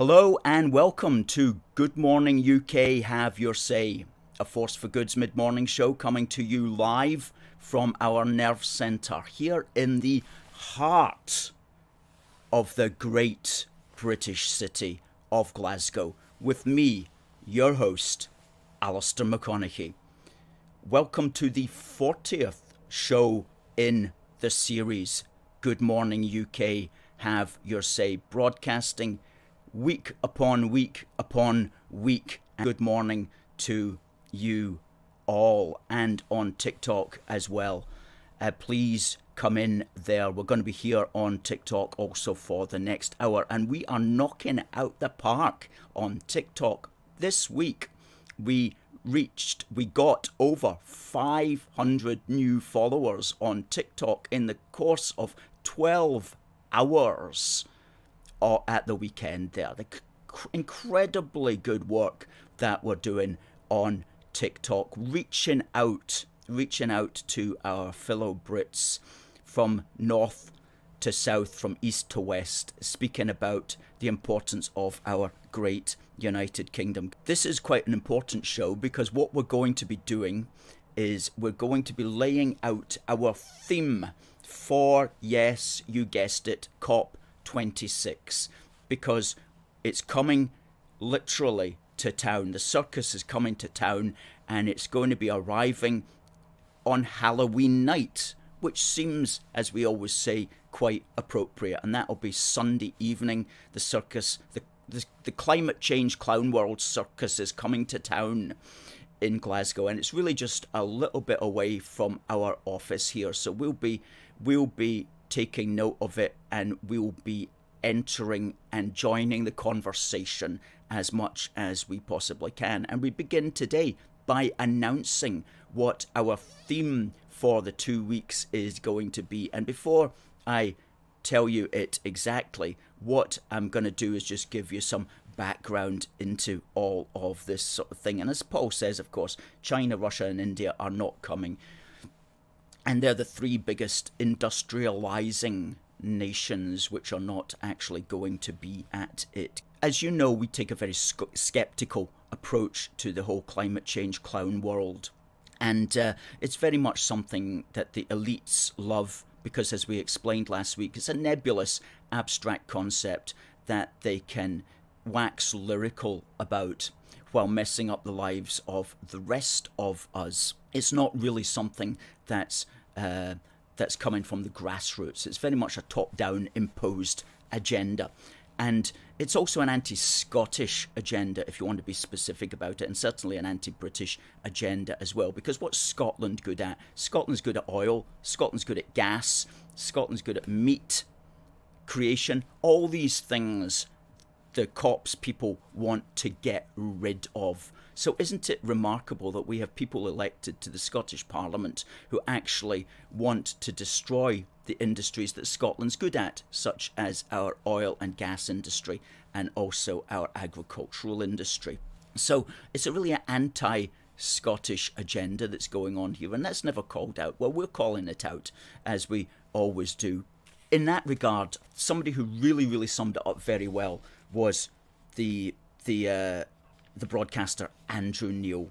Hello and welcome to Good Morning UK Have Your Say, a Force for Good's mid morning show coming to you live from our nerve centre here in the heart of the great British city of Glasgow with me, your host, Alistair McConnachie. Welcome to the 40th show in the series Good Morning UK Have Your Say, broadcasting week upon week upon week. Good morning to you all and on TikTok as well. Uh, please come in there. We're going to be here on TikTok also for the next hour, and we are knocking out the park on TikTok this week. We reached, we got over 500 new followers on TikTok in the course of 12 hours or at the weekend there. The c- incredibly good work that we're doing on TikTok, reaching out, reaching out to our fellow Brits from north to south, from east to west, speaking about the importance of our great United Kingdom. This is quite an important show because what we're going to be doing is we're going to be laying out our theme for, yes, you guessed it, COP26, because it's coming literally to town. The circus is coming to town and it's going to be arriving on Halloween night, which seems, as we always say, quite appropriate. And that'll be Sunday evening. The circus, the, the, the climate change clown world circus is coming to town in Glasgow, and it's really just a little bit away from our office here. So we'll be we'll be taking note of it, and we'll be entering and joining the conversation as much as we possibly can. And we begin today by announcing what our theme for the two weeks is going to be. And before I tell you it exactly, what I'm going to do is just give you some background into all of this sort of thing. And as Paul says, of course, China, Russia, and India are not coming. And they're the three biggest industrializing nations which are not actually going to be at it. As you know, we take a very skeptical approach to the whole climate change clown world. And uh, it's very much something that the elites love because, as we explained last week, it's a nebulous, abstract concept that they can wax lyrical about while messing up the lives of the rest of us. It's not really something that's uh, that's coming from the grassroots. It's very much a top-down imposed agenda. And it's also an anti Scottish agenda, if you want to be specific about it, and certainly an anti British agenda as well. Because what's Scotland good at? Scotland's good at oil, Scotland's good at gas, Scotland's good at meat creation. All these things the cops people want to get rid of. So, isn't it remarkable that we have people elected to the Scottish Parliament who actually want to destroy the industries that Scotland's good at, such as our oil and gas industry and also our agricultural industry? So, it's a really an anti Scottish agenda that's going on here, and that's never called out. Well, we're calling it out, as we always do. In that regard, somebody who really, really summed it up very well was the the uh, the broadcaster Andrew Neil.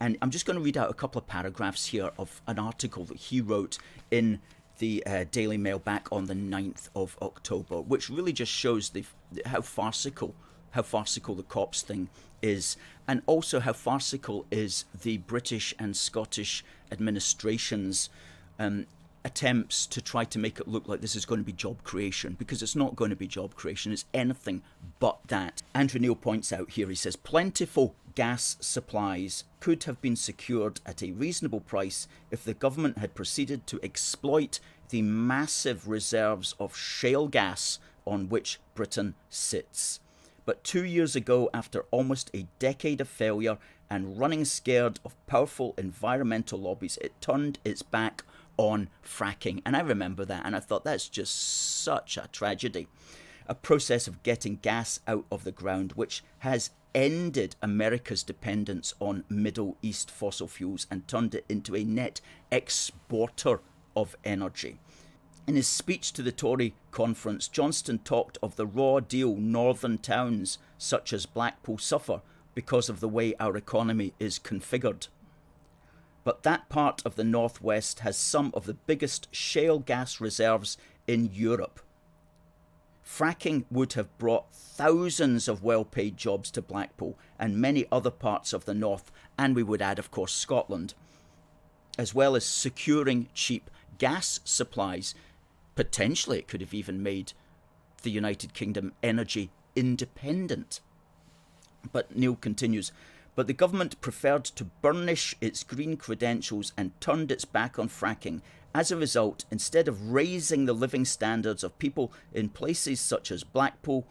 And I'm just going to read out a couple of paragraphs here of an article that he wrote in the uh, Daily Mail back on the 9th of October, which really just shows the how farcical how farcical the cops thing is, and also how farcical is the British and Scottish administrations um, attempts to try to make it look like this is going to be job creation because it's not going to be job creation, it's anything but that. Andrew Neil points out here, he says, plentiful gas supplies could have been secured at a reasonable price if the government had proceeded to exploit the massive reserves of shale gas on which Britain sits. But two years ago, after almost a decade of failure and running scared of powerful environmental lobbies, it turned its back on fracking. And I remember that, and I thought that's just such a tragedy. A process of getting gas out of the ground, which has ended America's dependence on Middle East fossil fuels and turned it into a net exporter of energy. In his speech to the Tory conference, Johnson talked of the raw deal northern towns such as Blackpool suffer because of the way our economy is configured. But that part of the northwest has some of the biggest shale gas reserves in Europe. Fracking would have brought thousands of well paid jobs to Blackpool and many other parts of the north, and we would add, of course, Scotland, as well as securing cheap gas supplies Potentially, it could have even made the United Kingdom energy independent. But Neil continues, but the government preferred to burnish its green credentials and turned its back on fracking. As a result, instead of raising the living standards of people in places such as Blackpool,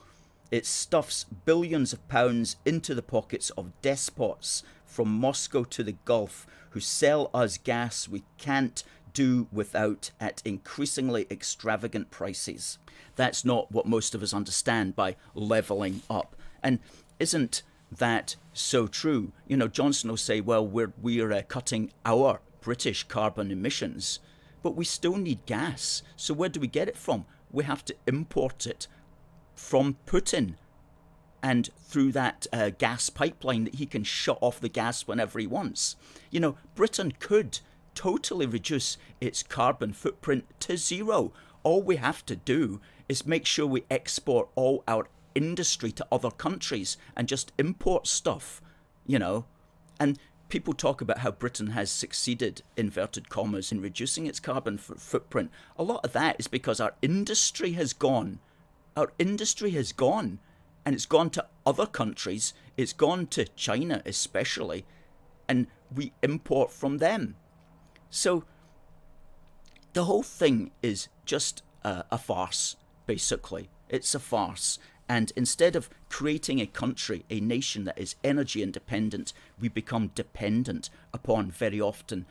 it stuffs billions of pounds into the pockets of despots from Moscow to the Gulf who sell us gas we can't do without at increasingly extravagant prices. That's not what most of us understand by levelling up. And isn't that so true? You know, Johnson will say, well, we're, we're uh, cutting our British carbon emissions, but we still need gas. So where do we get it from? We have to import it from Putin and through that uh, gas pipeline that he can shut off the gas whenever he wants. You know, Britain could totally reduce its carbon footprint to zero. All we have to do is make sure we export all our industry to other countries and just import stuff, you know. And people talk about how Britain has succeeded, inverted commas, in reducing its carbon f- footprint. A lot of that is because our industry has gone. Our industry has gone. And it's gone to other countries. It's gone to China, especially. And we import from them. So the whole thing is just a, a farce, basically. It's a farce. And instead of creating a country, a nation that is energy independent, we become dependent upon very often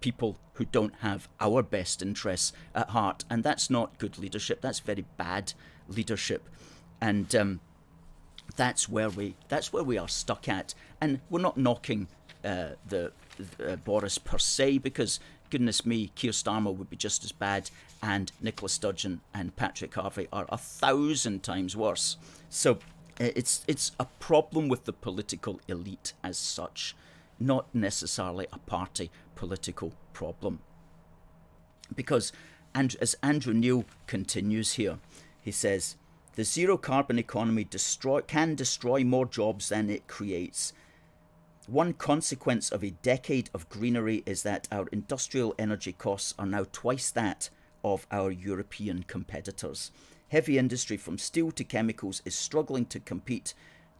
people who don't have our best interests at heart. And that's not good leadership. That's very bad leadership. And um, that's where we that's where we are stuck at. And we're not knocking uh, the uh, Boris per se, because goodness me, Keir Starmer would be just as bad, and Nicola Sturgeon and Patrick Harvie are a thousand times worse. So uh, it's it's a problem with the political elite as such, not necessarily a party political problem. Because, and as Andrew Neil continues here, he says. The zero carbon economy destroy, can destroy more jobs than it creates one consequence of a decade of greenery is that our industrial energy costs are now twice that of our European competitors. Heavy industry from steel to chemicals is struggling to compete.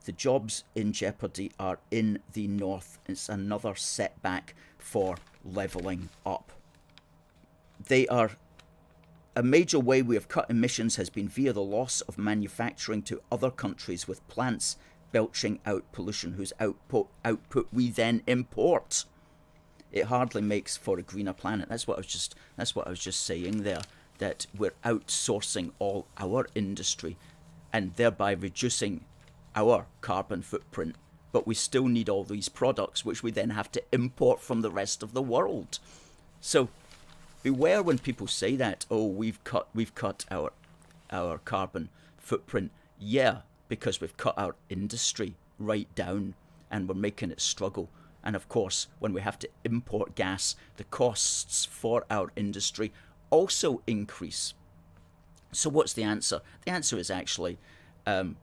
The jobs in jeopardy are in the north. It's another setback for levelling up. They are a major way we have cut emissions has been via the loss of manufacturing to other countries with plants belching out pollution whose output output we then import. It hardly makes for a greener planet. That's what I was just that's what I was just saying there. That we're outsourcing all our industry and thereby reducing our carbon footprint. But we still need all these products which we then have to import from the rest of the world. So beware when people say that, oh we've cut we've cut our our carbon footprint. Yeah, because we've cut our industry right down and we're making it struggle. And of course, when we have to import gas, the costs for our industry also increase. So, what's the answer? The answer is actually um,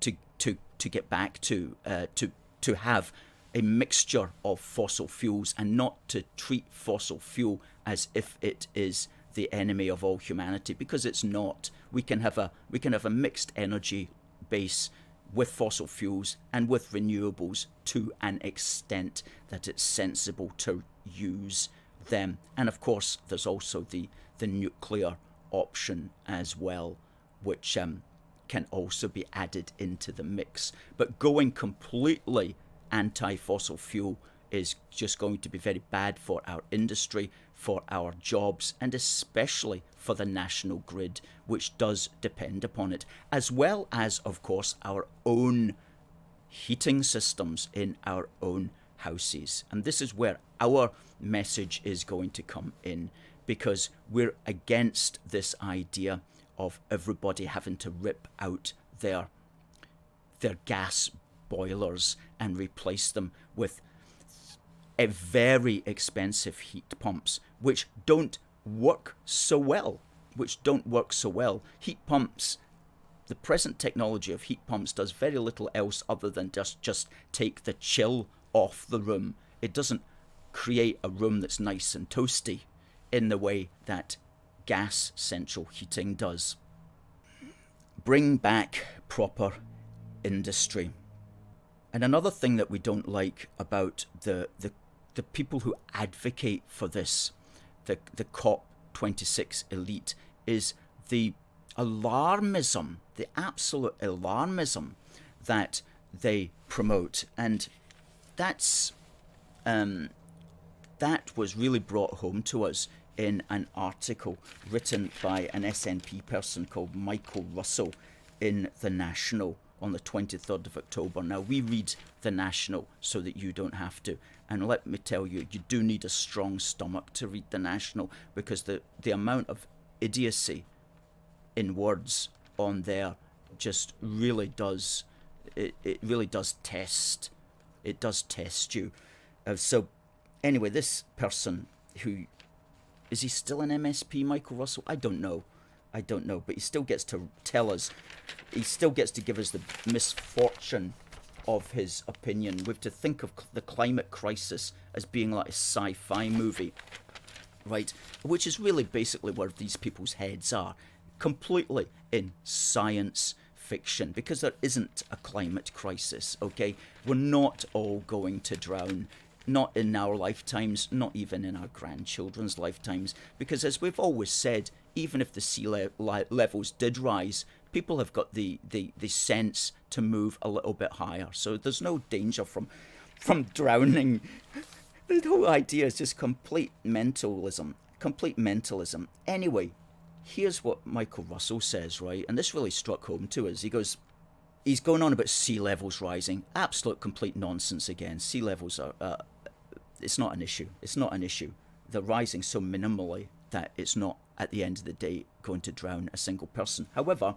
to to to get back to uh, to to have a mixture of fossil fuels and not to treat fossil fuel as if it is the enemy of all humanity because it's not. We can have a we can have a mixed energy base with fossil fuels and with renewables to an extent that it's sensible to use them. And of course, there's also the, the nuclear option as well, which um, can also be added into the mix. But going completely anti fossil fuel is just going to be very bad for our industry, for our jobs, and especially for the national grid, which does depend upon it, as well as, of course, our own heating systems in our own houses. And this is where our message is going to come in because we're against this idea of everybody having to rip out their their gas boilers and replace them with very expensive heat pumps which don't work so well which don't work so well heat pumps the present technology of heat pumps does very little else other than just just take the chill off the room it doesn't create a room that's nice and toasty in the way that gas central heating does. Bring back proper industry. And another thing that we don't like about the, the, the people who advocate for this, the, the COP26 elite, is the alarmism, the absolute alarmism that they promote. And that's um, that was really brought home to us in an article written by an SNP person called Michael Russell in The National on the 23rd of October. Now, we read The National so that you don't have to. And let me tell you, you do need a strong stomach to read The National because the, the amount of idiocy in words on there just really does, it, it really does test, it does test you. Uh, so anyway, this person who is he still an MSP, Michael Russell? I don't know. I don't know, but he still gets to tell us. He still gets to give us the misfortune of his opinion. We have to think of the climate crisis as being like a sci-fi movie, right? Which is really basically where these people's heads are, completely in science fiction, because there isn't a climate crisis. Okay, we're not all going to drown not in our lifetimes, not even in our grandchildren's lifetimes, because as we've always said, even if the sea le- levels did rise, people have got the, the, the sense to move a little bit higher. So there's no danger from from drowning. the whole idea is just complete mentalism. Complete mentalism. Anyway, here's what Michael Russell says, right? And this really struck home to us. He goes, he's going on about sea levels rising. Absolute complete nonsense again. Sea levels are, uh, it's not an issue. It's not an issue. They're rising so minimally that it's not at the end of the day going to drown a single person. However,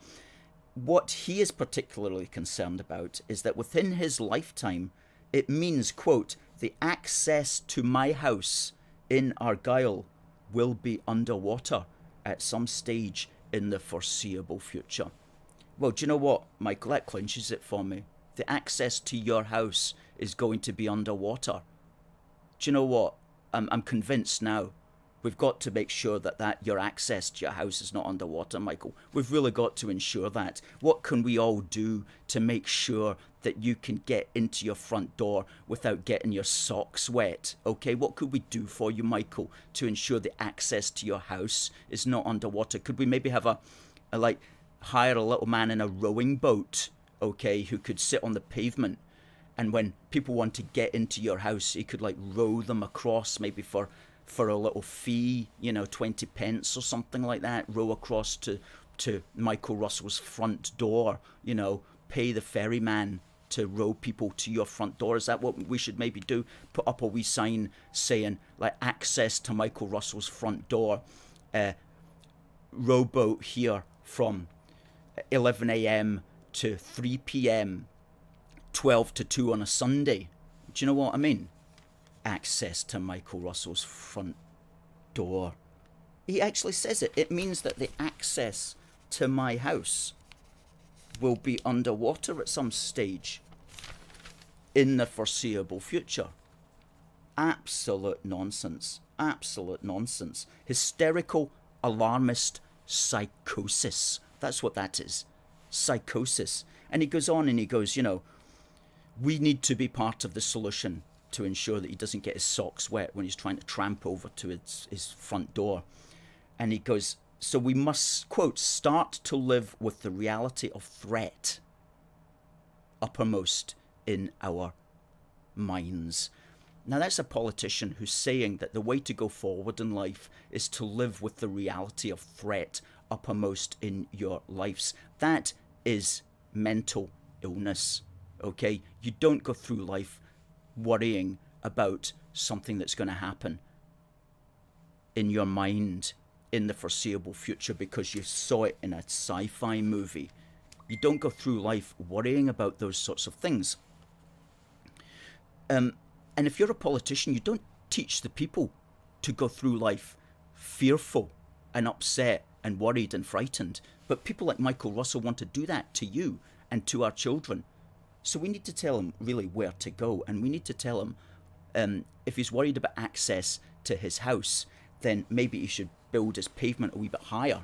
what he is particularly concerned about is that within his lifetime, it means, quote, the access to my house in Argyll will be underwater at some stage in the foreseeable future. Well, do you know what, Michael? That clinches it for me. The access to your house is going to be underwater do you know what? I'm, I'm convinced now. We've got to make sure that, that your access to your house is not underwater, Michael. We've really got to ensure that. What can we all do to make sure that you can get into your front door without getting your socks wet? Okay, what could we do for you, Michael, to ensure the access to your house is not underwater? Could we maybe have a, a like, hire a little man in a rowing boat, okay, who could sit on the pavement and when people want to get into your house, he could like row them across, maybe for for a little fee, you know, twenty pence or something like that. Row across to to Michael Russell's front door, you know, pay the ferryman to row people to your front door. Is that what we should maybe do? Put up a wee sign saying like access to Michael Russell's front door, uh, rowboat here from 11 a.m. to 3 p.m 12 to 2 on a Sunday. Do you know what I mean? Access to Michael Russell's front door. He actually says it. It means that the access to my house will be underwater at some stage in the foreseeable future. Absolute nonsense. Absolute nonsense. Hysterical, alarmist psychosis. That's what that is. Psychosis. And he goes on and he goes, you know, we need to be part of the solution to ensure that he doesn't get his socks wet when he's trying to tramp over to his, his front door. And he goes, so we must, quote, start to live with the reality of threat uppermost in our minds. Now, that's a politician who's saying that the way to go forward in life is to live with the reality of threat uppermost in your lives. That is mental illness, okay? You don't go through life worrying about something that's going to happen in your mind in the foreseeable future because you saw it in a sci fi movie. You don't go through life worrying about those sorts of things. Um, and if you're a politician, you don't teach the people to go through life fearful and upset and worried and frightened. But people like Michael Russell want to do that to you and to our children. So we need to tell him really where to go, and we need to tell him um, if he's worried about access to his house, then maybe he should build his pavement a wee bit higher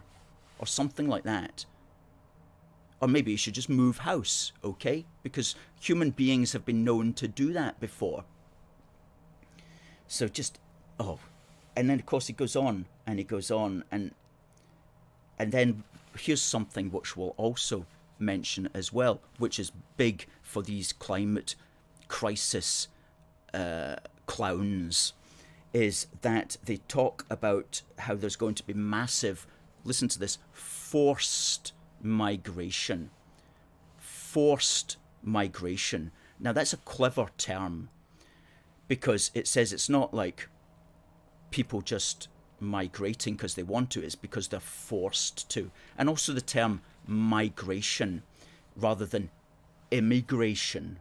or something like that. Or maybe he should just move house, okay? Because human beings have been known to do that before. So just, oh. And then, of course, he goes on and he goes on. And, and then here's something which we'll also mention as well, which is big for these climate crisis uh, clowns is that they talk about how there's going to be massive, listen to this, forced migration. Forced migration. Now, that's a clever term because it says it's not like people just migrating because they want to, it's because they're forced to. And also the term migration rather than immigration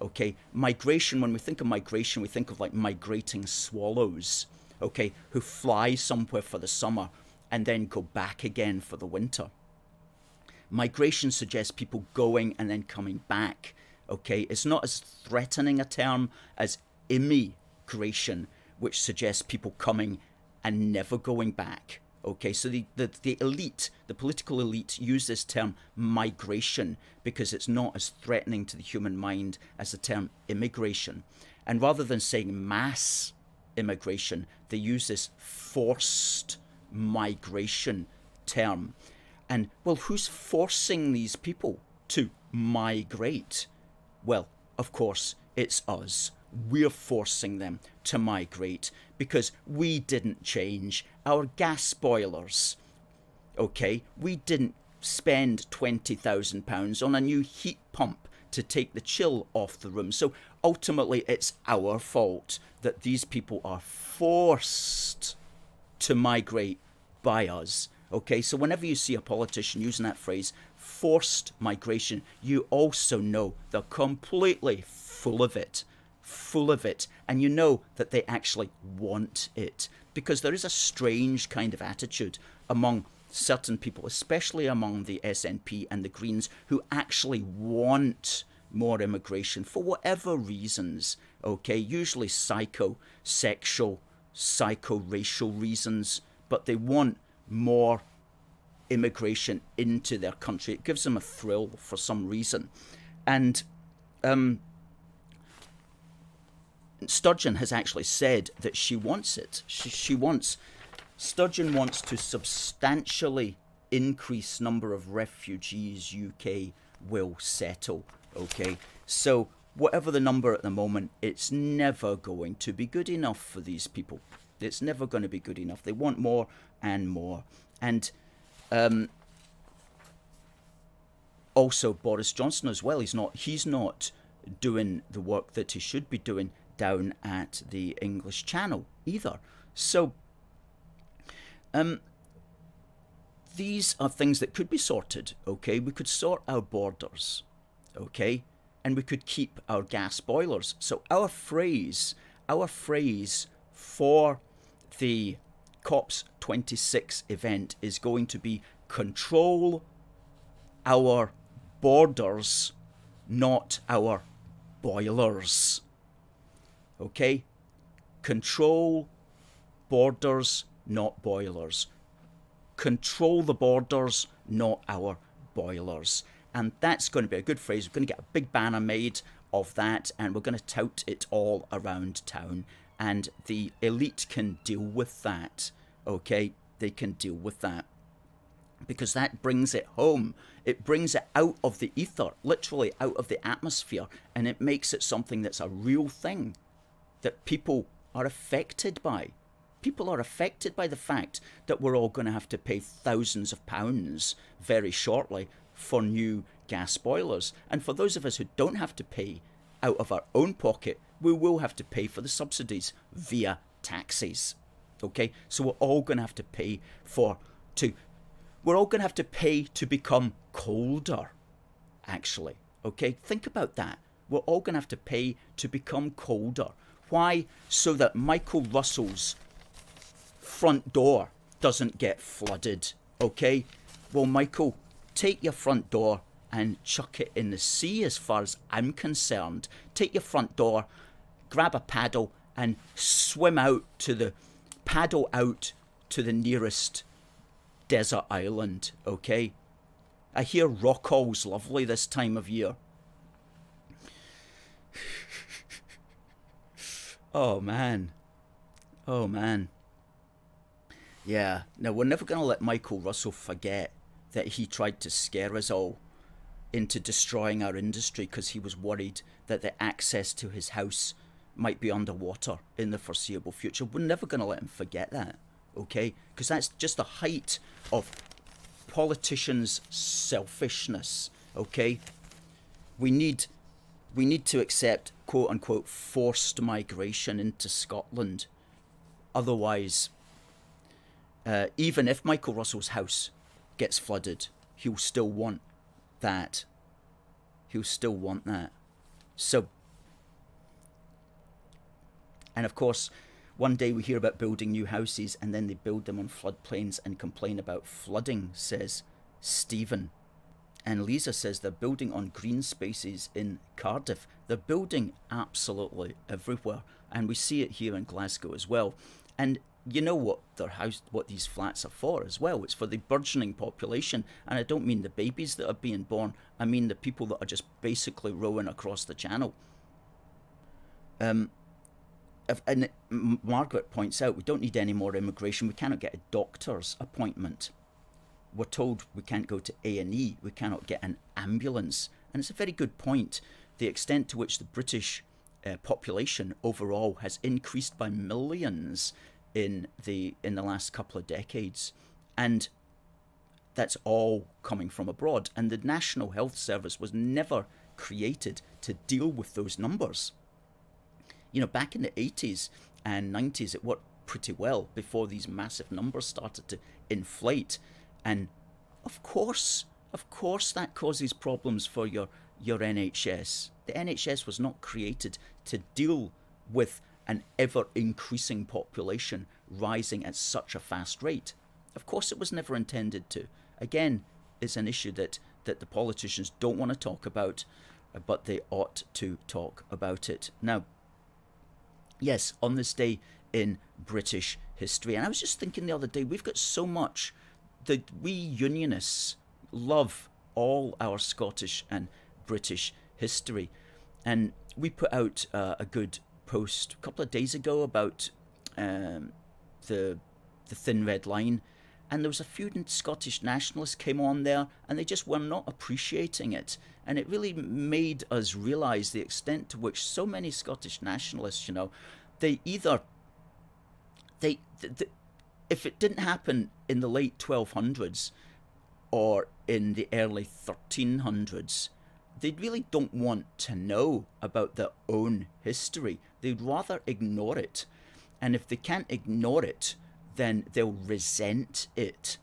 Okay, migration, when we think of migration, we think of like migrating swallows, okay, who fly somewhere for the summer and then go back again for the winter. Migration suggests people going and then coming back, okay? It's not as threatening a term as immigration, which suggests people coming and never going back. Okay, so the, the, the elite, the political elite, use this term migration because it's not as threatening to the human mind as the term immigration. And rather than saying mass immigration, they use this forced migration term. And, well, who's forcing these people to migrate? Well, of course, it's us. We're forcing them to migrate because we didn't change our gas boilers. Okay, we didn't spend £20,000 on a new heat pump to take the chill off the room. So ultimately, it's our fault that these people are forced to migrate by us. Okay, so whenever you see a politician using that phrase, forced migration, you also know they're completely full of it full of it, and you know that they actually want it. Because there is a strange kind of attitude among certain people, especially among the SNP and the Greens, who actually want more immigration for whatever reasons, okay? Usually psycho sexual, psycho racial reasons, but they want more immigration into their country. It gives them a thrill for some reason. And um, Sturgeon has actually said that she wants it. She, she wants, Sturgeon wants to substantially increase number of refugees UK will settle. Okay, so whatever the number at the moment, it's never going to be good enough for these people. It's never going to be good enough. They want more and more. And um, also Boris Johnson as well. He's not. He's not doing the work that he should be doing down at the English Channel either. So, um, these are things that could be sorted, okay? We could sort our borders, okay? And we could keep our gas boilers. So, our phrase, our phrase for the COPS 26 event is going to be control our borders, not our boilers. Okay? Control borders, not boilers. Control the borders, not our boilers. And that's going to be a good phrase. We're going to get a big banner made of that and we're going to tout it all around town. And the elite can deal with that. Okay? They can deal with that. because that brings it home. It brings it out of the ether, literally out of the atmosphere, and it makes it something that's a real thing that people are affected by. People are affected by the fact that we're all going to have to pay thousands of pounds very shortly for new gas boilers. And for those of us who don't have to pay out of our own pocket, we will have to pay for the subsidies via taxes. Okay, so we're all going to have to pay for to we're all going to have to pay to become colder, actually. Okay, think about that. We're all going to have to pay to become colder. Why? So that Michael Russell's front door doesn't get flooded. Okay? Well, Michael, take your front door and chuck it in the sea as far as I'm concerned. Take your front door, grab a paddle, and swim out to the paddle out to the nearest desert island, okay? I hear Rockall's lovely this time of year. Oh man. Oh man. Yeah, now we're never going to let Michael Russell forget that he tried to scare us all into destroying our industry because he was worried that the access to his house might be underwater in the foreseeable future. We're never going to let him forget that okay? Because that's just the height of politicians' selfishness, okay? We need we need to accept quote unquote forced migration into Scotland. Otherwise, uh, even if Michael Russell's house gets flooded, he'll still want that. He'll still want that. So, and of course, one day we hear about building new houses and then they build them on floodplains and complain about flooding, says Stephen. And Lisa says they're building on green spaces in Cardiff. They're building absolutely everywhere. And we see it here in Glasgow as well. And you know what their house what these flats are for as well. It's for the burgeoning population. And I don't mean the babies that are being born, I mean the people that are just basically rowing across the channel. Um, and Margaret points out we don't need any more immigration. We cannot get a doctor's appointment. We're told we can't go to A and E. We cannot get an ambulance, and it's a very good point. The extent to which the British uh, population overall has increased by millions in the in the last couple of decades, and that's all coming from abroad. And the National Health Service was never created to deal with those numbers you know, back in the 80s and 90s, it worked pretty well before these massive numbers started to inflate. And of course, of course, that causes problems for your, your NHS. The NHS was not created to deal with an ever increasing population rising at such a fast rate. Of course, it was never intended to. Again, it's an issue that, that the politicians don't want to talk about, but they ought to talk about it. Now, yes, on this day in British history. And I was just thinking the other day, we've got so much that we Unionists love all our Scottish and British history. And we put out uh, a good post a couple of days ago about um, the the thin red line, and there was a few Scottish nationalists came on there, and they just were not appreciating it, and it really made us realise the extent to which so many Scottish nationalists, you know, they either they, they if it didn't happen in the late 1200s or in the early 1300s, they really don't want to know about their own history. They'd rather ignore it. And if they can't ignore it, then they'll resent it.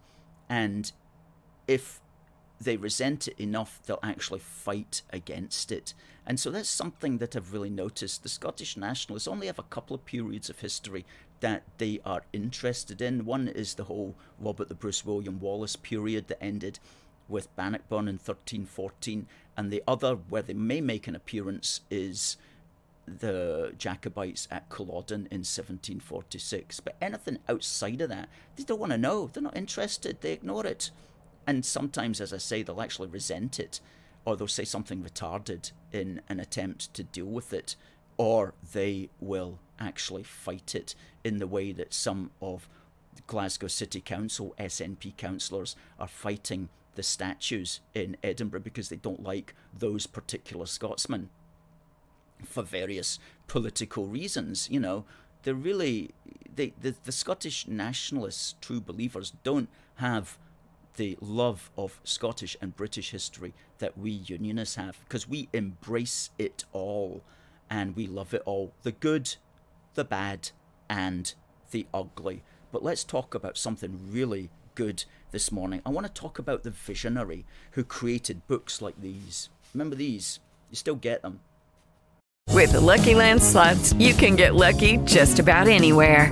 And if they resent it enough, they'll actually fight against it. And so that's something that I've really noticed. The Scottish nationalists only have a couple of periods of history that they are interested in. One is the whole Robert the Bruce William Wallace period that ended with Bannockburn in 1314, and the other, where they may make an appearance, is the Jacobites at Culloden in 1746. But anything outside of that, they don't want to know. They're not interested. They ignore it. And sometimes, as I say, they'll actually resent it, or they'll say something retarded in an attempt to deal with it, or they will actually fight it in the way that some of Glasgow City Council SNP councillors are fighting the statues in Edinburgh because they don't like those particular Scotsmen for various political reasons. You know, they're really they the, the Scottish nationalists, true believers, don't have the love of Scottish and British history that we Unionists have because we embrace it all and we love it all the good, the bad, and the ugly. But let's talk about something really good this morning. I want to talk about the visionary who created books like these. Remember these? You still get them. With the Lucky Land slots, you can get lucky just about anywhere.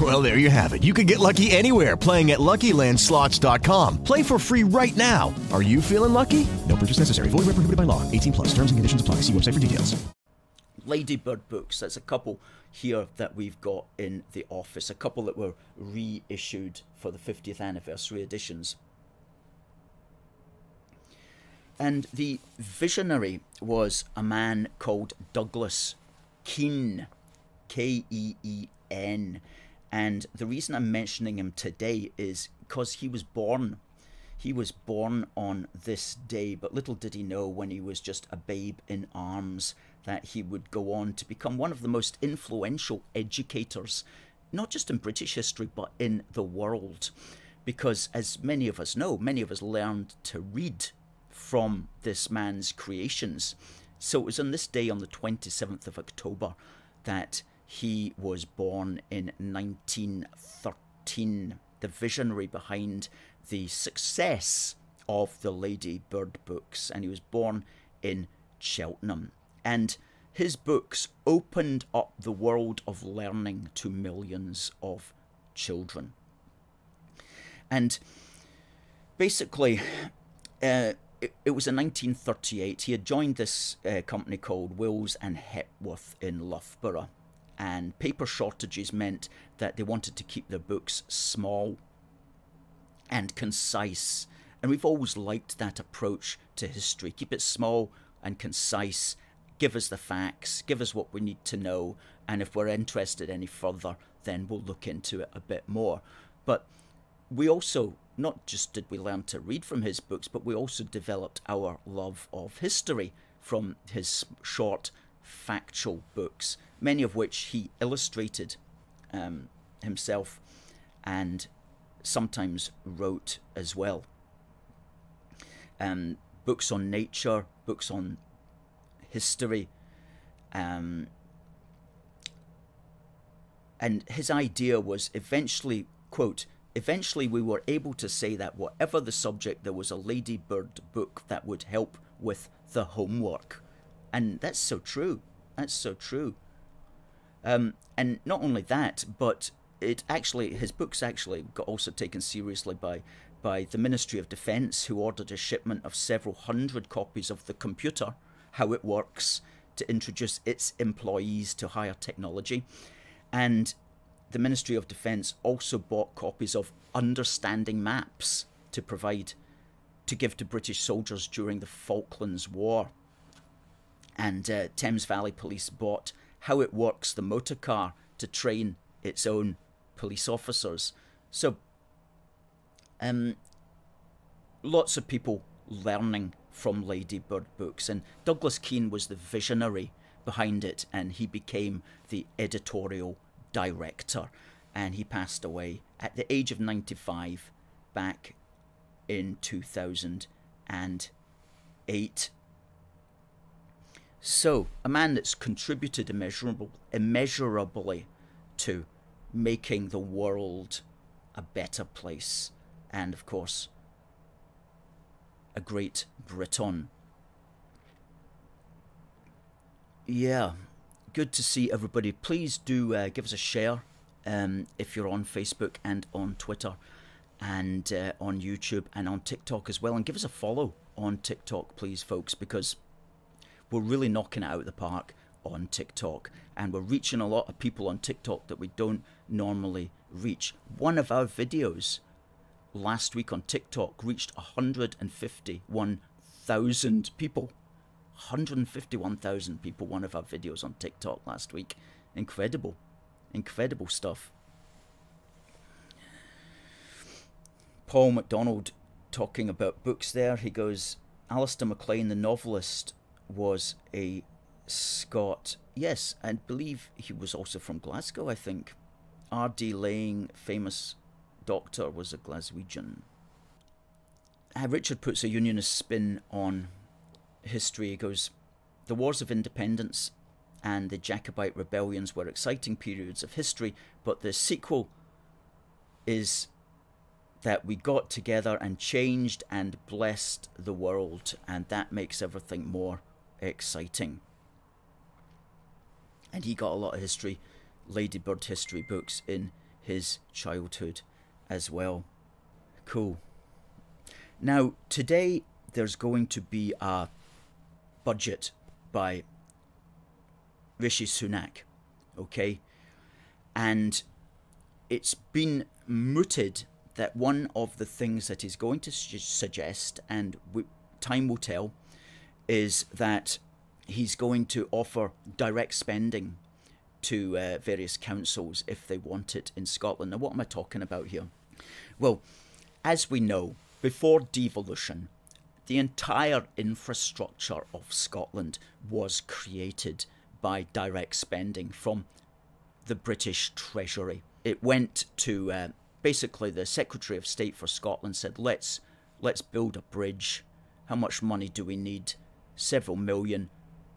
Well, there you have it. You can get lucky anywhere playing at LuckyLandSlots.com. Play for free right now. Are you feeling lucky? No purchase necessary. Void where prohibited by law. 18 plus. Terms and conditions apply. See website for details. Ladybird books. That's a couple here that we've got in the office. A couple that were reissued for the 50th anniversary editions. And the visionary was a man called Douglas Keen, K E E N. And the reason I'm mentioning him today is because he was born. He was born on this day, but little did he know when he was just a babe in arms that he would go on to become one of the most influential educators, not just in British history, but in the world. Because, as many of us know, many of us learned to read from this man's creations. So it was on this day, on the 27th of October, that he was born in 1913, the visionary behind the success of the Ladybird books, and he was born in Cheltenham. And his books opened up the world of learning to millions of children. And basically, uh, it, it, was in 1938. He had joined this uh, company called Wills and Hepworth in Loughborough, and paper shortages meant that they wanted to keep their books small and concise. And we've always liked that approach to history keep it small and concise, give us the facts, give us what we need to know, and if we're interested any further, then we'll look into it a bit more. But we also not just did we learn to read from his books, but we also developed our love of history from his short factual books, many of which he illustrated um, himself and sometimes wrote as well. Um, books on nature, books on history. Um, and his idea was eventually, quote, eventually we were able to say that whatever the subject, there was a Ladybird book that would help with the homework. And that's so true. That's so true. Um, and not only that, but it actually his books actually got also taken seriously by by the Ministry of Defence, who ordered a shipment of several hundred copies of the computer, how it works, to introduce its employees to higher technology, and the Ministry of Defence also bought copies of understanding maps to provide to give to British soldiers during the Falklands War. And uh, Thames Valley Police bought How It Works, the motor car, to train its own police officers. So, um, lots of people learning from Ladybird books, and Douglas Keen was the visionary behind it, and he became the editorial director, and he passed away at the age of 95 back in 2008. So, a man that's contributed immeasurable, immeasurably to making the world a better place. And of course, a great Briton. Yeah, good to see everybody. Please do uh, give us a share um, if you're on Facebook and on Twitter and uh, on YouTube and on TikTok as well. And give us a follow on TikTok, please, folks, because we're really knocking it out of the park on TikTok. And we're reaching a lot of people on TikTok that we don't normally reach. One of our videos last week on TikTok reached 151,000 people. 151,000 people, one of our videos on TikTok last week. Incredible. Incredible stuff. Paul McDonald talking about books there. He goes, Alistair MacLean, the novelist, was a Scot. Yes, I believe he was also from Glasgow, I think. R.D. Laing, famous doctor, was a Glaswegian. Uh, Richard puts a unionist spin on history. He goes, The Wars of Independence and the Jacobite rebellions were exciting periods of history, but the sequel is that we got together and changed and blessed the world, and that makes everything more exciting. And he got a lot of history, Ladybird history books in his childhood as well. Cool. Now, today there's going to be a budget by Rishi Sunak, okay? And it's been mooted that one of the things that he's going to su- suggest, and we, time will tell, is that he's going to offer direct spending to uh, various councils if they want it in Scotland. Now, what am I talking about here? Well, as we know, before devolution, the entire infrastructure of Scotland was created by direct spending from the British Treasury. It went to uh, basically the Secretary of State for Scotland said, "Let's let's build a bridge. How much money do we need? Several million.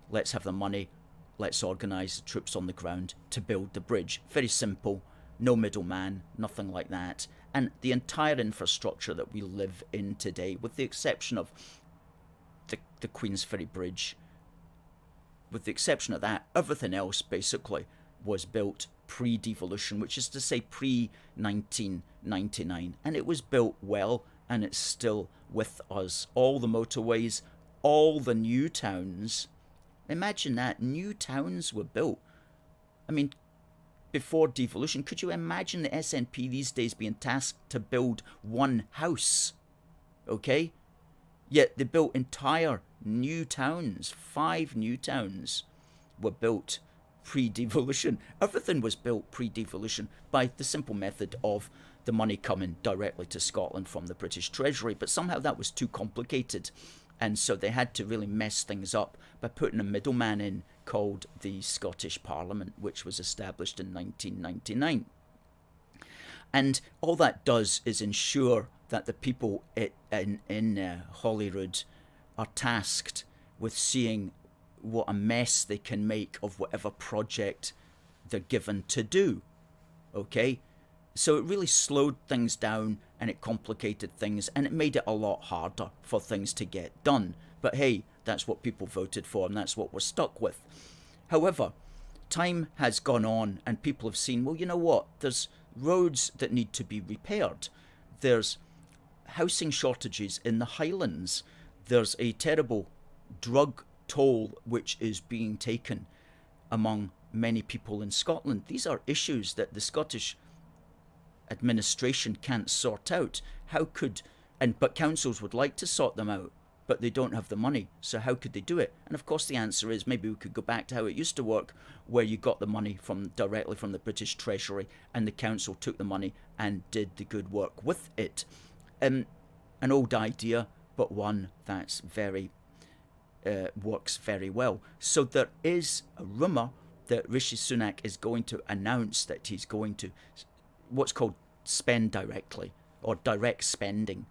Let's have the money. Let's organise the troops on the ground to build the bridge. Very simple. No middleman. Nothing like that. And the entire infrastructure that we live in today, with the exception of the the Queensferry Bridge, with the exception of that, everything else basically was built pre devolution, which is to say pre 1999. And it was built well and it's still with us. All the motorways, all the new towns. Imagine that, new towns were built. I mean, before devolution, could you imagine the SNP these days being tasked to build one house? Okay? Yet they built entire new towns, five new towns were built pre devolution. Everything was built pre devolution by the simple method of the money coming directly to Scotland from the British Treasury, but somehow that was too complicated. And so they had to really mess things up by putting a middleman in called the Scottish Parliament, which was established in 1999. And all that does is ensure that the people in, in uh, Holyrood are tasked with seeing what a mess they can make of whatever project they're given to do. Okay? So it really slowed things down and it complicated things and it made it a lot harder for things to get done. But hey, that's what people voted for and that's what we're stuck with. However, time has gone on and people have seen, well, you know what? There's roads that need to be repaired. There's housing shortages in the Highlands. There's a terrible drug toll which is being taken among many people in Scotland. These are issues that the Scottish administration can't sort out. How could and but councils would like to sort them out, but they don't have the money. So how could they do it? And of course the answer is maybe we could go back to how it used to work where you got the money from directly from the British Treasury and the council took the money and did the good work with it. Um, an old idea, but one that's very uh, works very well. So there is a rumour that Rishi Sunak is going to announce that he's going to what's called spend directly or direct spending.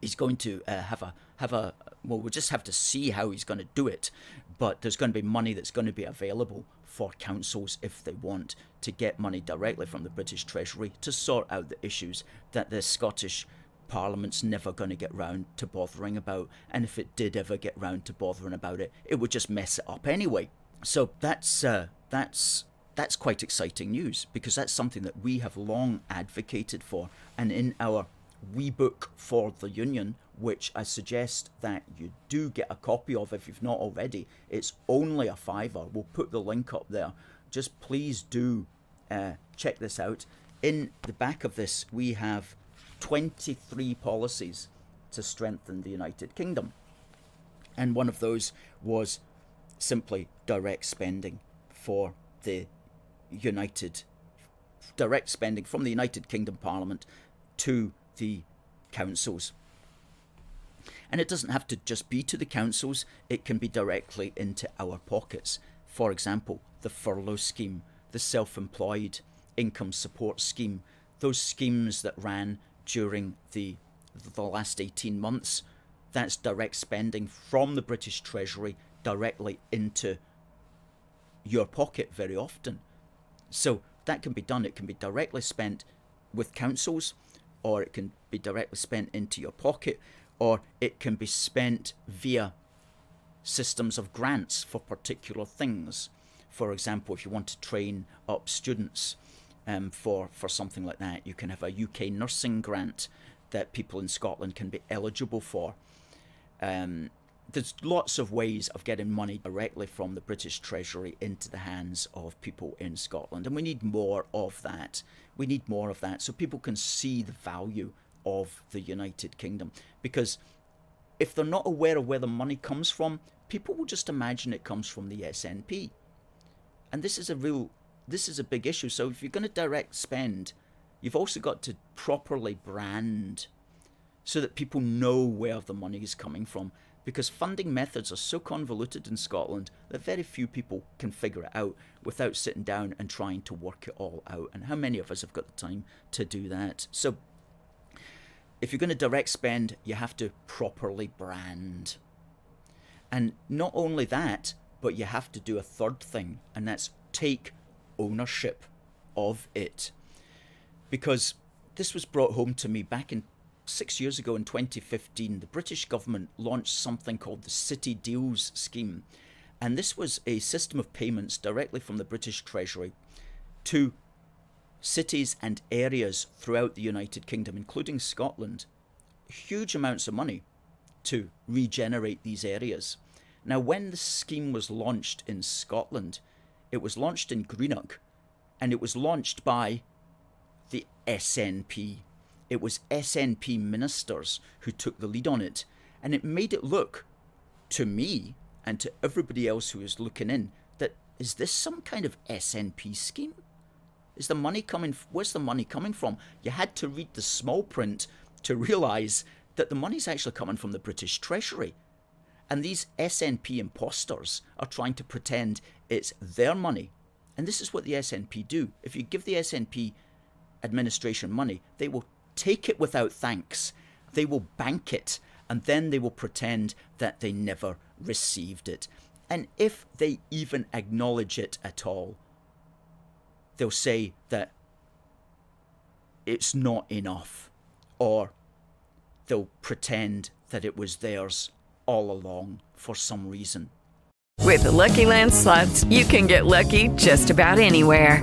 He's going to uh, have a have a well, we'll just have to see how he's going to do it. But there's going to be money that's going to be available for councils if they want to get money directly from the British Treasury to sort out the issues that the Scottish Parliament's never going to get round to bothering about. And if it did ever get round to bothering about it, it would just mess it up anyway. So that's uh, that's that's quite exciting news because that's something that we have long advocated for. And in our wee book for the Union, which I suggest that you do get a copy of if you've not already. It's only a fiver. We'll put the link up there. Just please do uh, check this out. In the back of this, we have 23 policies to strengthen the United Kingdom. And one of those was simply direct spending for the United direct spending from the United Kingdom Parliament to the councils. And it doesn't have to just be to the councils, it can be directly into our pockets. For example, the furlough scheme, the self employed income support scheme, those schemes that ran during the, the last 18 months, that's direct spending from the British Treasury directly into your pocket very often. So that can be done. It can be directly spent with councils, or it can be directly spent into your pocket, or it can be spent via systems of grants for particular things. For example, if you want to train up students um, for, for something like that, you can have a UK nursing grant that people in Scotland can be eligible for. Um, there's lots of ways of getting money directly from the British Treasury into the hands of people in Scotland, and we need more of that. We need more of that so people can see the value of the United Kingdom. Because if they're not aware of where the money comes from, people will just imagine it comes from the SNP. And this is a real, this is a big issue. So if you're going to direct spend, you've also got to properly brand so that people know where the money is coming from. Because funding methods are so convoluted in Scotland that very few people can figure it out without sitting down and trying to work it all out. And how many of us have got the time to do that? So if you're going to direct spend, you have to properly brand. And not only that, but you have to do a third thing, and that's take ownership of it. Because this was brought home to me back in six years ago in 2015. The British government launched something called the City Deals Scheme. And this was a system of payments directly from the British Treasury to cities and areas throughout the United Kingdom, including Scotland, huge amounts of money to regenerate these areas. Now, when the scheme was launched in Scotland, it was launched in Greenock and it was launched by the SNP. It was SNP ministers who took the lead on it, and it made it look to me and to everybody else who was looking in that is this some kind of SNP scheme? Is the money coming? Where's the money coming from? You had to read the small print to realise that the money's actually coming from the British Treasury. And these SNP imposters are trying to pretend it's their money. And this is what the SNP do. If you give the SNP administration money, they will take it without thanks, they will bank it, and then they will pretend that they never received it. And if they even acknowledge it at all, they'll say that it's not enough, or they'll pretend that it was theirs all along for some reason. With the Lucky Land slots, you can get lucky just about anywhere.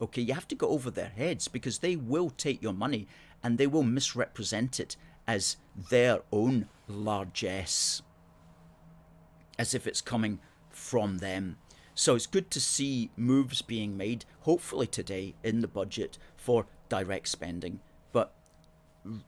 Okay, you have to go over their heads because they will take your money and they will misrepresent it as their own largesse, as if it's coming from them. So it's good to see moves being made, hopefully today in the budget for direct spending. But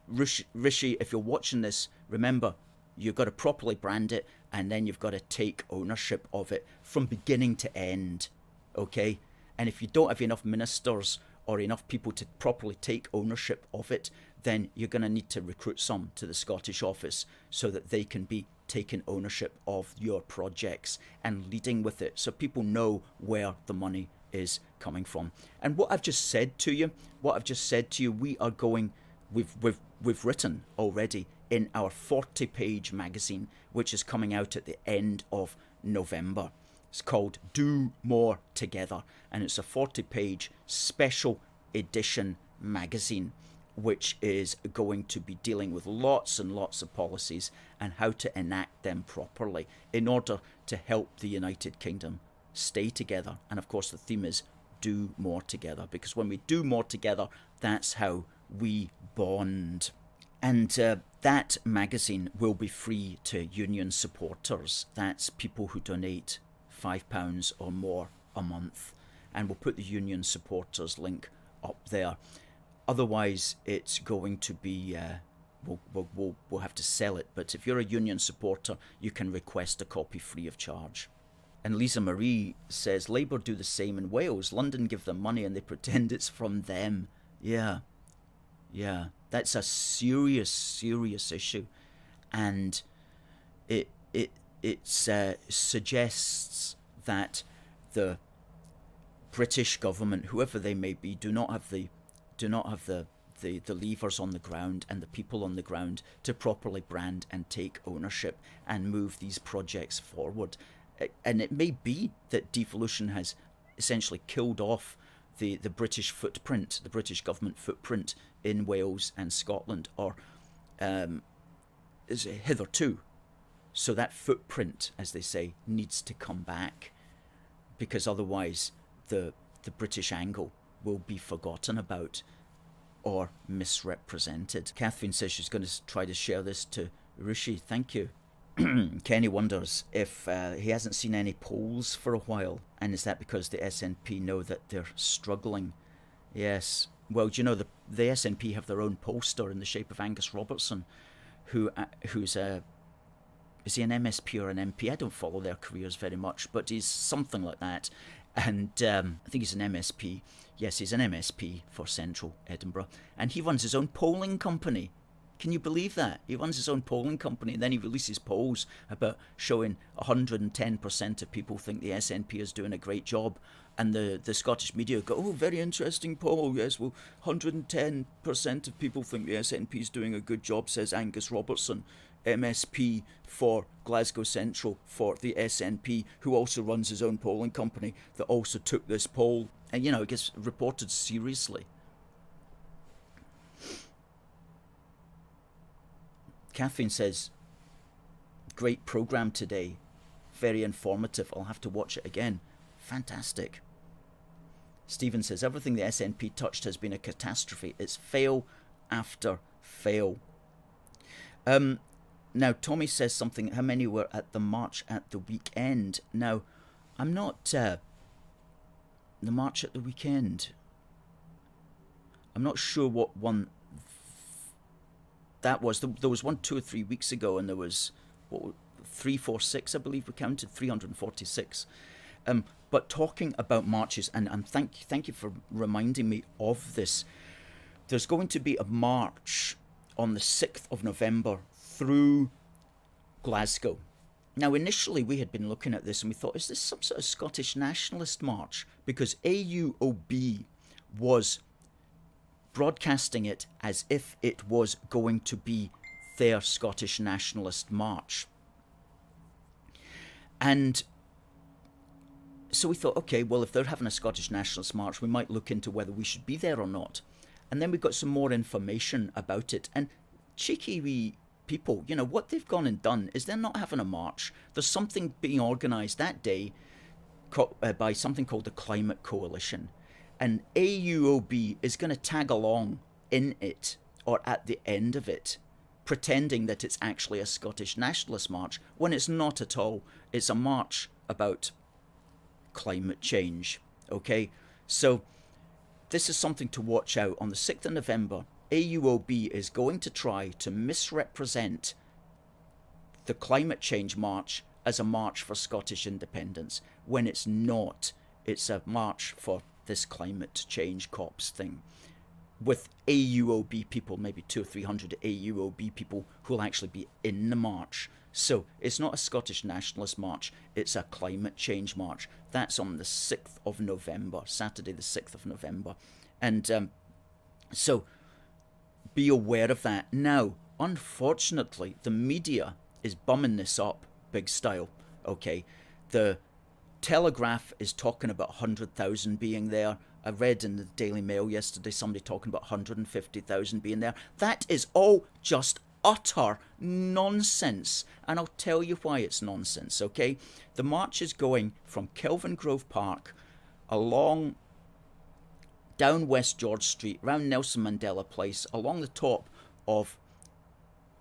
Rishi, if you're watching this, remember you've got to properly brand it, and then you've got to take ownership of it from beginning to end. Okay? And if you don't have enough ministers or enough people to properly take ownership of it, then you're going to need to recruit some to the Scottish office so that they can be taking ownership of your projects and leading with it so people know where the money is coming from. And what I've just said to you, what I've just said to you, we are going, we've, we've, we've written already in our 40 page magazine, which is coming out at the end of November. It's called Do More Together, and it's a 40 page special edition magazine which is going to be dealing with lots and lots of policies and how to enact them properly in order to help the United Kingdom stay together. And of course, the theme is do more together because when we do more together, that's how we bond. And uh, that magazine will be free to union supporters. That's people who donate £5 or more a month. And we'll put the union supporters link up there. Otherwise, it's going to be. Uh, we'll, we'll, we'll, have to sell it. But if you're a union supporter, you can request a copy free of charge. And Lisa Marie says Labour do the same in Wales. London give them money and they pretend it's from them. Yeah. Yeah. That's a serious, serious issue. And it it it uh, suggests that the British government, whoever they may be, do not have the do not have the, the, the levers on the ground and the people on the ground to properly brand and take ownership and move these projects forward. And it may be that devolution has essentially killed off the, the British footprint, the British government footprint in Wales and Scotland, or um, hitherto. So that footprint, as they say, needs to come back, because otherwise the the British angle will be forgotten about or misrepresented. Catherine says she's going to try to share this to Rishi. Thank you. Kenny wonders if uh, he hasn't seen any polls for a while, and is that because the SNP know that they're struggling? Yes. Well, do you know the the SNP have their own pollster in the shape of Angus Robertson, who uh, who's a is he an MSP or an MP? I don't follow their careers very much, but he's something like that and um, I think he's an MSP. Yes, he's an MSP for Central Edinburgh, and he runs his own polling company. Can you believe that? He runs his own polling company, and then he releases polls about showing 110% of people think the SNP is doing a great job, and the, the Scottish media go, "Oh, very interesting poll. Yes, well, 110% of people think the SNP is doing a good job," says Angus Robertson. MSP for Glasgow Central for the SNP, who also runs his own polling company that also took this poll. And, you know, it gets reported seriously. Catherine says, Great program today. Very informative. I'll have to watch it again. Fantastic. Stephen says, Everything the SNP touched has been a catastrophe. It's fail after fail. Um, now, Tommy says something. How many were at the march at the weekend? Now, I'm not. Uh, the march at the weekend. I'm not sure what one that was. There was one two or three weeks ago, and there was what three, four, six, I believe we counted 346. Um, but talking about marches, and, and thank thank you for reminding me of this. There's going to be a march on the 6th of November through Glasgow. Now, initially, we had been looking at this and we thought, is this some sort of Scottish nationalist march? Because AUOB was broadcasting it as if it was going to be their Scottish nationalist march. And so we thought, okay, well, if they're having a Scottish nationalist march, we might look into whether we should be there or not. And then we got some more information about it. And cheeky wee people, you know, what they've gone and done is they're not having a march. There's something being organised that day uh, by something called the Climate Coalition. And AUOB is going to tag along in it or at the end of it, pretending that it's actually a Scottish nationalist march when it's not at all. It's a march about climate change. Okay? So, this is something to watch out on the 6th of November AUOB is going to try to misrepresent the climate change march as a march for Scottish independence when it's not. It's a march for this climate change cops thing with AUOB people, maybe two or three hundred AUOB people who will actually be in the march. So it's not a Scottish nationalist march, it's a climate change march. That's on the 6th of November, Saturday, the 6th of November. And um, so be aware of that. Now, unfortunately, the media is bumming this up big style. Okay, the Telegraph is talking about 100,000 being there. I read in the Daily Mail yesterday somebody talking about 150,000 being there. That is all just utter nonsense. And I'll tell you why it's nonsense, okay? The march is going from Kelvingrove Park along down West George Street, round Nelson Mandela Place, along the top of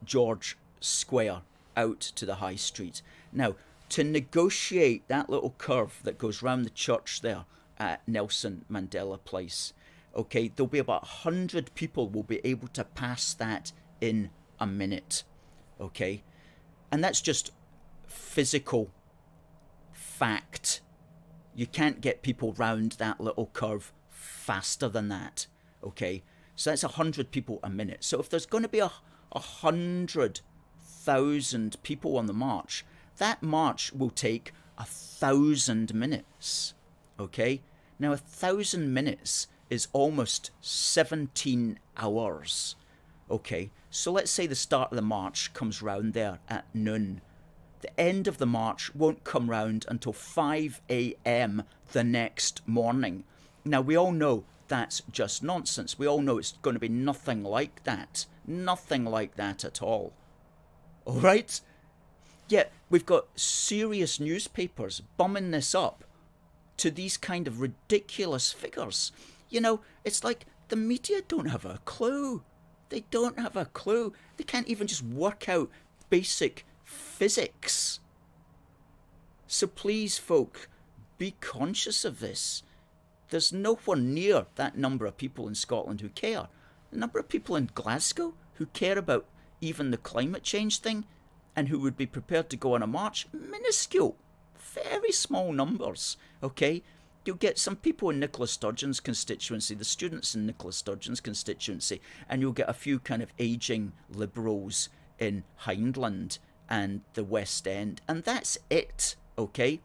George Square, out to the High Street. Now, to negotiate that little curve that goes round the church there at Nelson Mandela Place, okay, there'll be about 100 people will be able to pass that in a minute, okay? And that's just physical fact. You can't get people round that little curve faster than that. Okay, so that's a hundred people a minute. So if there's going to be a, a hundred thousand people on the march, that march will take a thousand minutes. Okay, now a thousand minutes is almost 17 hours. Okay, so let's say the start of the march comes round there at noon. The end of the march won't come round until 5 a.m. the next morning. Now, we all know that's just nonsense. We all know it's going to be nothing like that. Nothing like that at all. All right? Yet, we've got serious newspapers bumming this up to these kind of ridiculous figures. You know, it's like the media don't have a clue. They don't have a clue. They can't even just work out basic physics. So please, folk, be conscious of this. There's nowhere near that number of people in Scotland who care. The number of people in Glasgow who care about even the climate change thing and who would be prepared to go on a march, minuscule, very small numbers, okay? You'll get some people in Nicola Sturgeon's constituency, the students in Nicola Sturgeon's constituency, and you'll get a few kind of ageing liberals in Hyndland and the West End, and that's it, okay?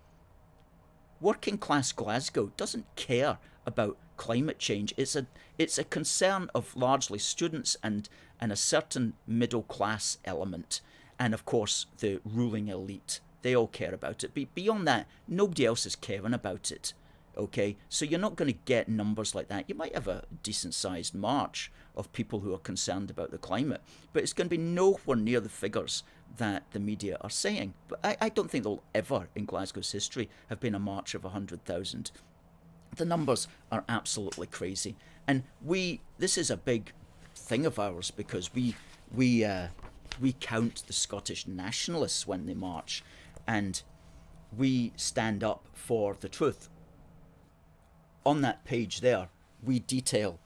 Working class Glasgow doesn't care about climate change. It's a it's a concern of largely students and and a certain middle class element, and of course the ruling elite. They all care about it. But beyond that, nobody else is caring about it. Okay, so you're not going to get numbers like that. You might have a decent sized march of people who are concerned about the climate, but it's going to be nowhere near the figures that the media are saying. But I, I don't think there'll ever, in Glasgow's history, have been a march of 100,000. The numbers are absolutely crazy. And we, this is a big thing of ours because we, we, uh, we count the Scottish nationalists when they march and we stand up for the truth. On that page there, we detail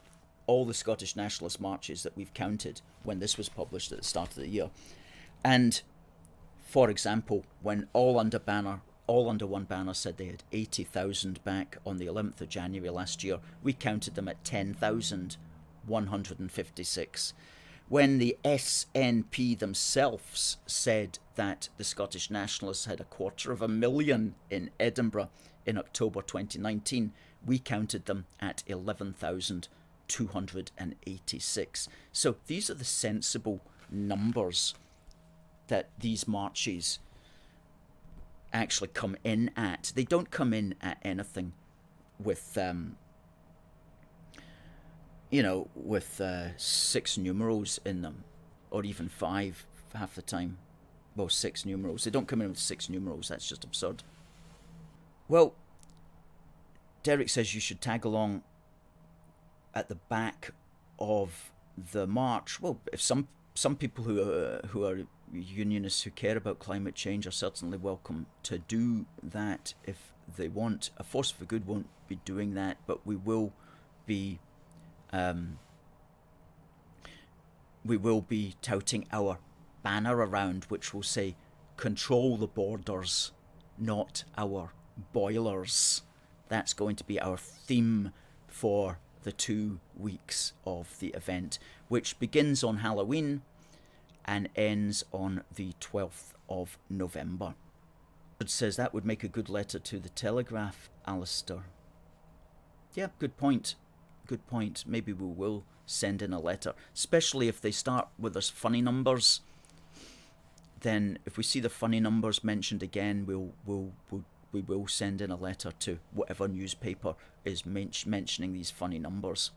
all the Scottish nationalist marches that we've counted when this was published at the start of the year. And for example, when all under banner, all under one banner said they had 80,000 back on the 11th of January last year, we counted them at 10,156. When the SNP themselves said that the Scottish Nationalists had a quarter of a million in Edinburgh in October 2019, we counted them at 11,286. So these are the sensible numbers that these marches actually come in at. They don't come in at anything with, um, you know, with uh, six numerals in them, or even five half the time. Well, six numerals. They don't come in with six numerals. That's just absurd. Well, Derek says you should tag along at the back of the march. Well, if some some people who are, who are unionists who care about climate change are certainly welcome to do that if they want. A Force for Good won't be doing that, but we will be um, we will be touting our banner around, which will say control the borders, not our boilers. That's going to be our theme for the two weeks of the event, which begins on Halloween and ends on the 12th of November. It says that would make a good letter to the Telegraph, Alistair. Yeah, good point. Good point. Maybe we will send in a letter, especially if they start with those funny numbers. Then, if we see the funny numbers mentioned again, we'll we'll, we'll we will send in a letter to whatever newspaper is men- mentioning these funny numbers.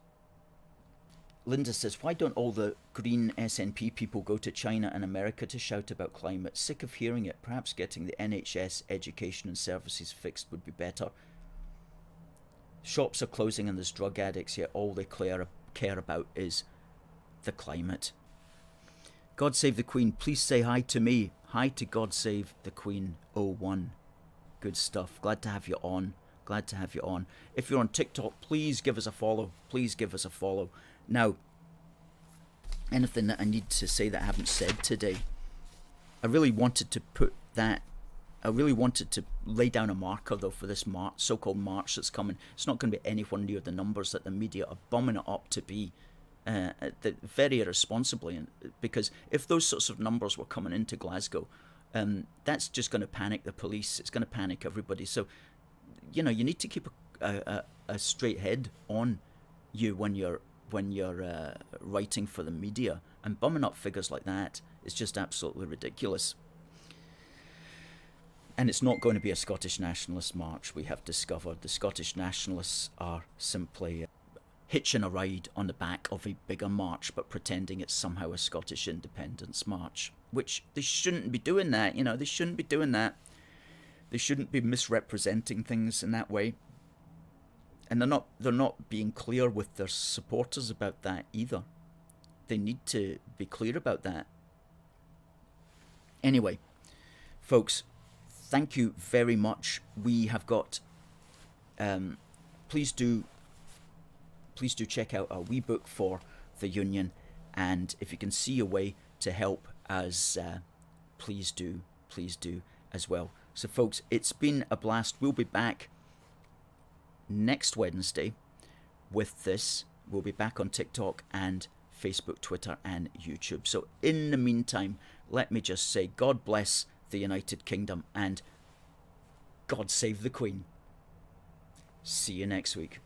Linda says, Why don't all the green SNP people go to China and America to shout about climate? Sick of hearing it. Perhaps getting the NHS education and services fixed would be better. Shops are closing and there's drug addicts, yet all they care, about is the climate. God Save the Queen, please say hi to me. Hi to God Save the Queen 01. Good stuff. Glad to have you on. Glad to have you on. If you're on TikTok, please give us a follow. Please give us a follow. Now, anything that I need to say that I haven't said today, I really wanted to put that. I really wanted to lay down a marker though for this march, so-called march that's coming. It's not going to be anywhere near the numbers that the media are bumming it up to be. Uh, very irresponsibly, because if those sorts of numbers were coming into Glasgow, um, that's just going to panic the police. It's going to panic everybody. So, you know, you need to keep a, a, a straight head on you when you're when you're uh, writing for the media and bumming up figures like that is just absolutely ridiculous. And it's not going to be a Scottish nationalist march, we have discovered. The Scottish nationalists are simply hitching a ride on the back of a bigger march, but pretending it's somehow a Scottish independence march. Which they shouldn't be doing that, you know, they shouldn't be doing that. They shouldn't be misrepresenting things in that way. And they're not they're not being clear with their supporters about that either. They need to be clear about that. Anyway, folks, thank you very much. We have got um, please do please do check out our wee book for the union and if you can see a way to help us uh, please do please do as well so folks it's been a blast we'll be back next wednesday with this we'll be back on tiktok and facebook twitter and youtube. So in the meantime let me just say god bless the united kingdom and god save the queen. See you next week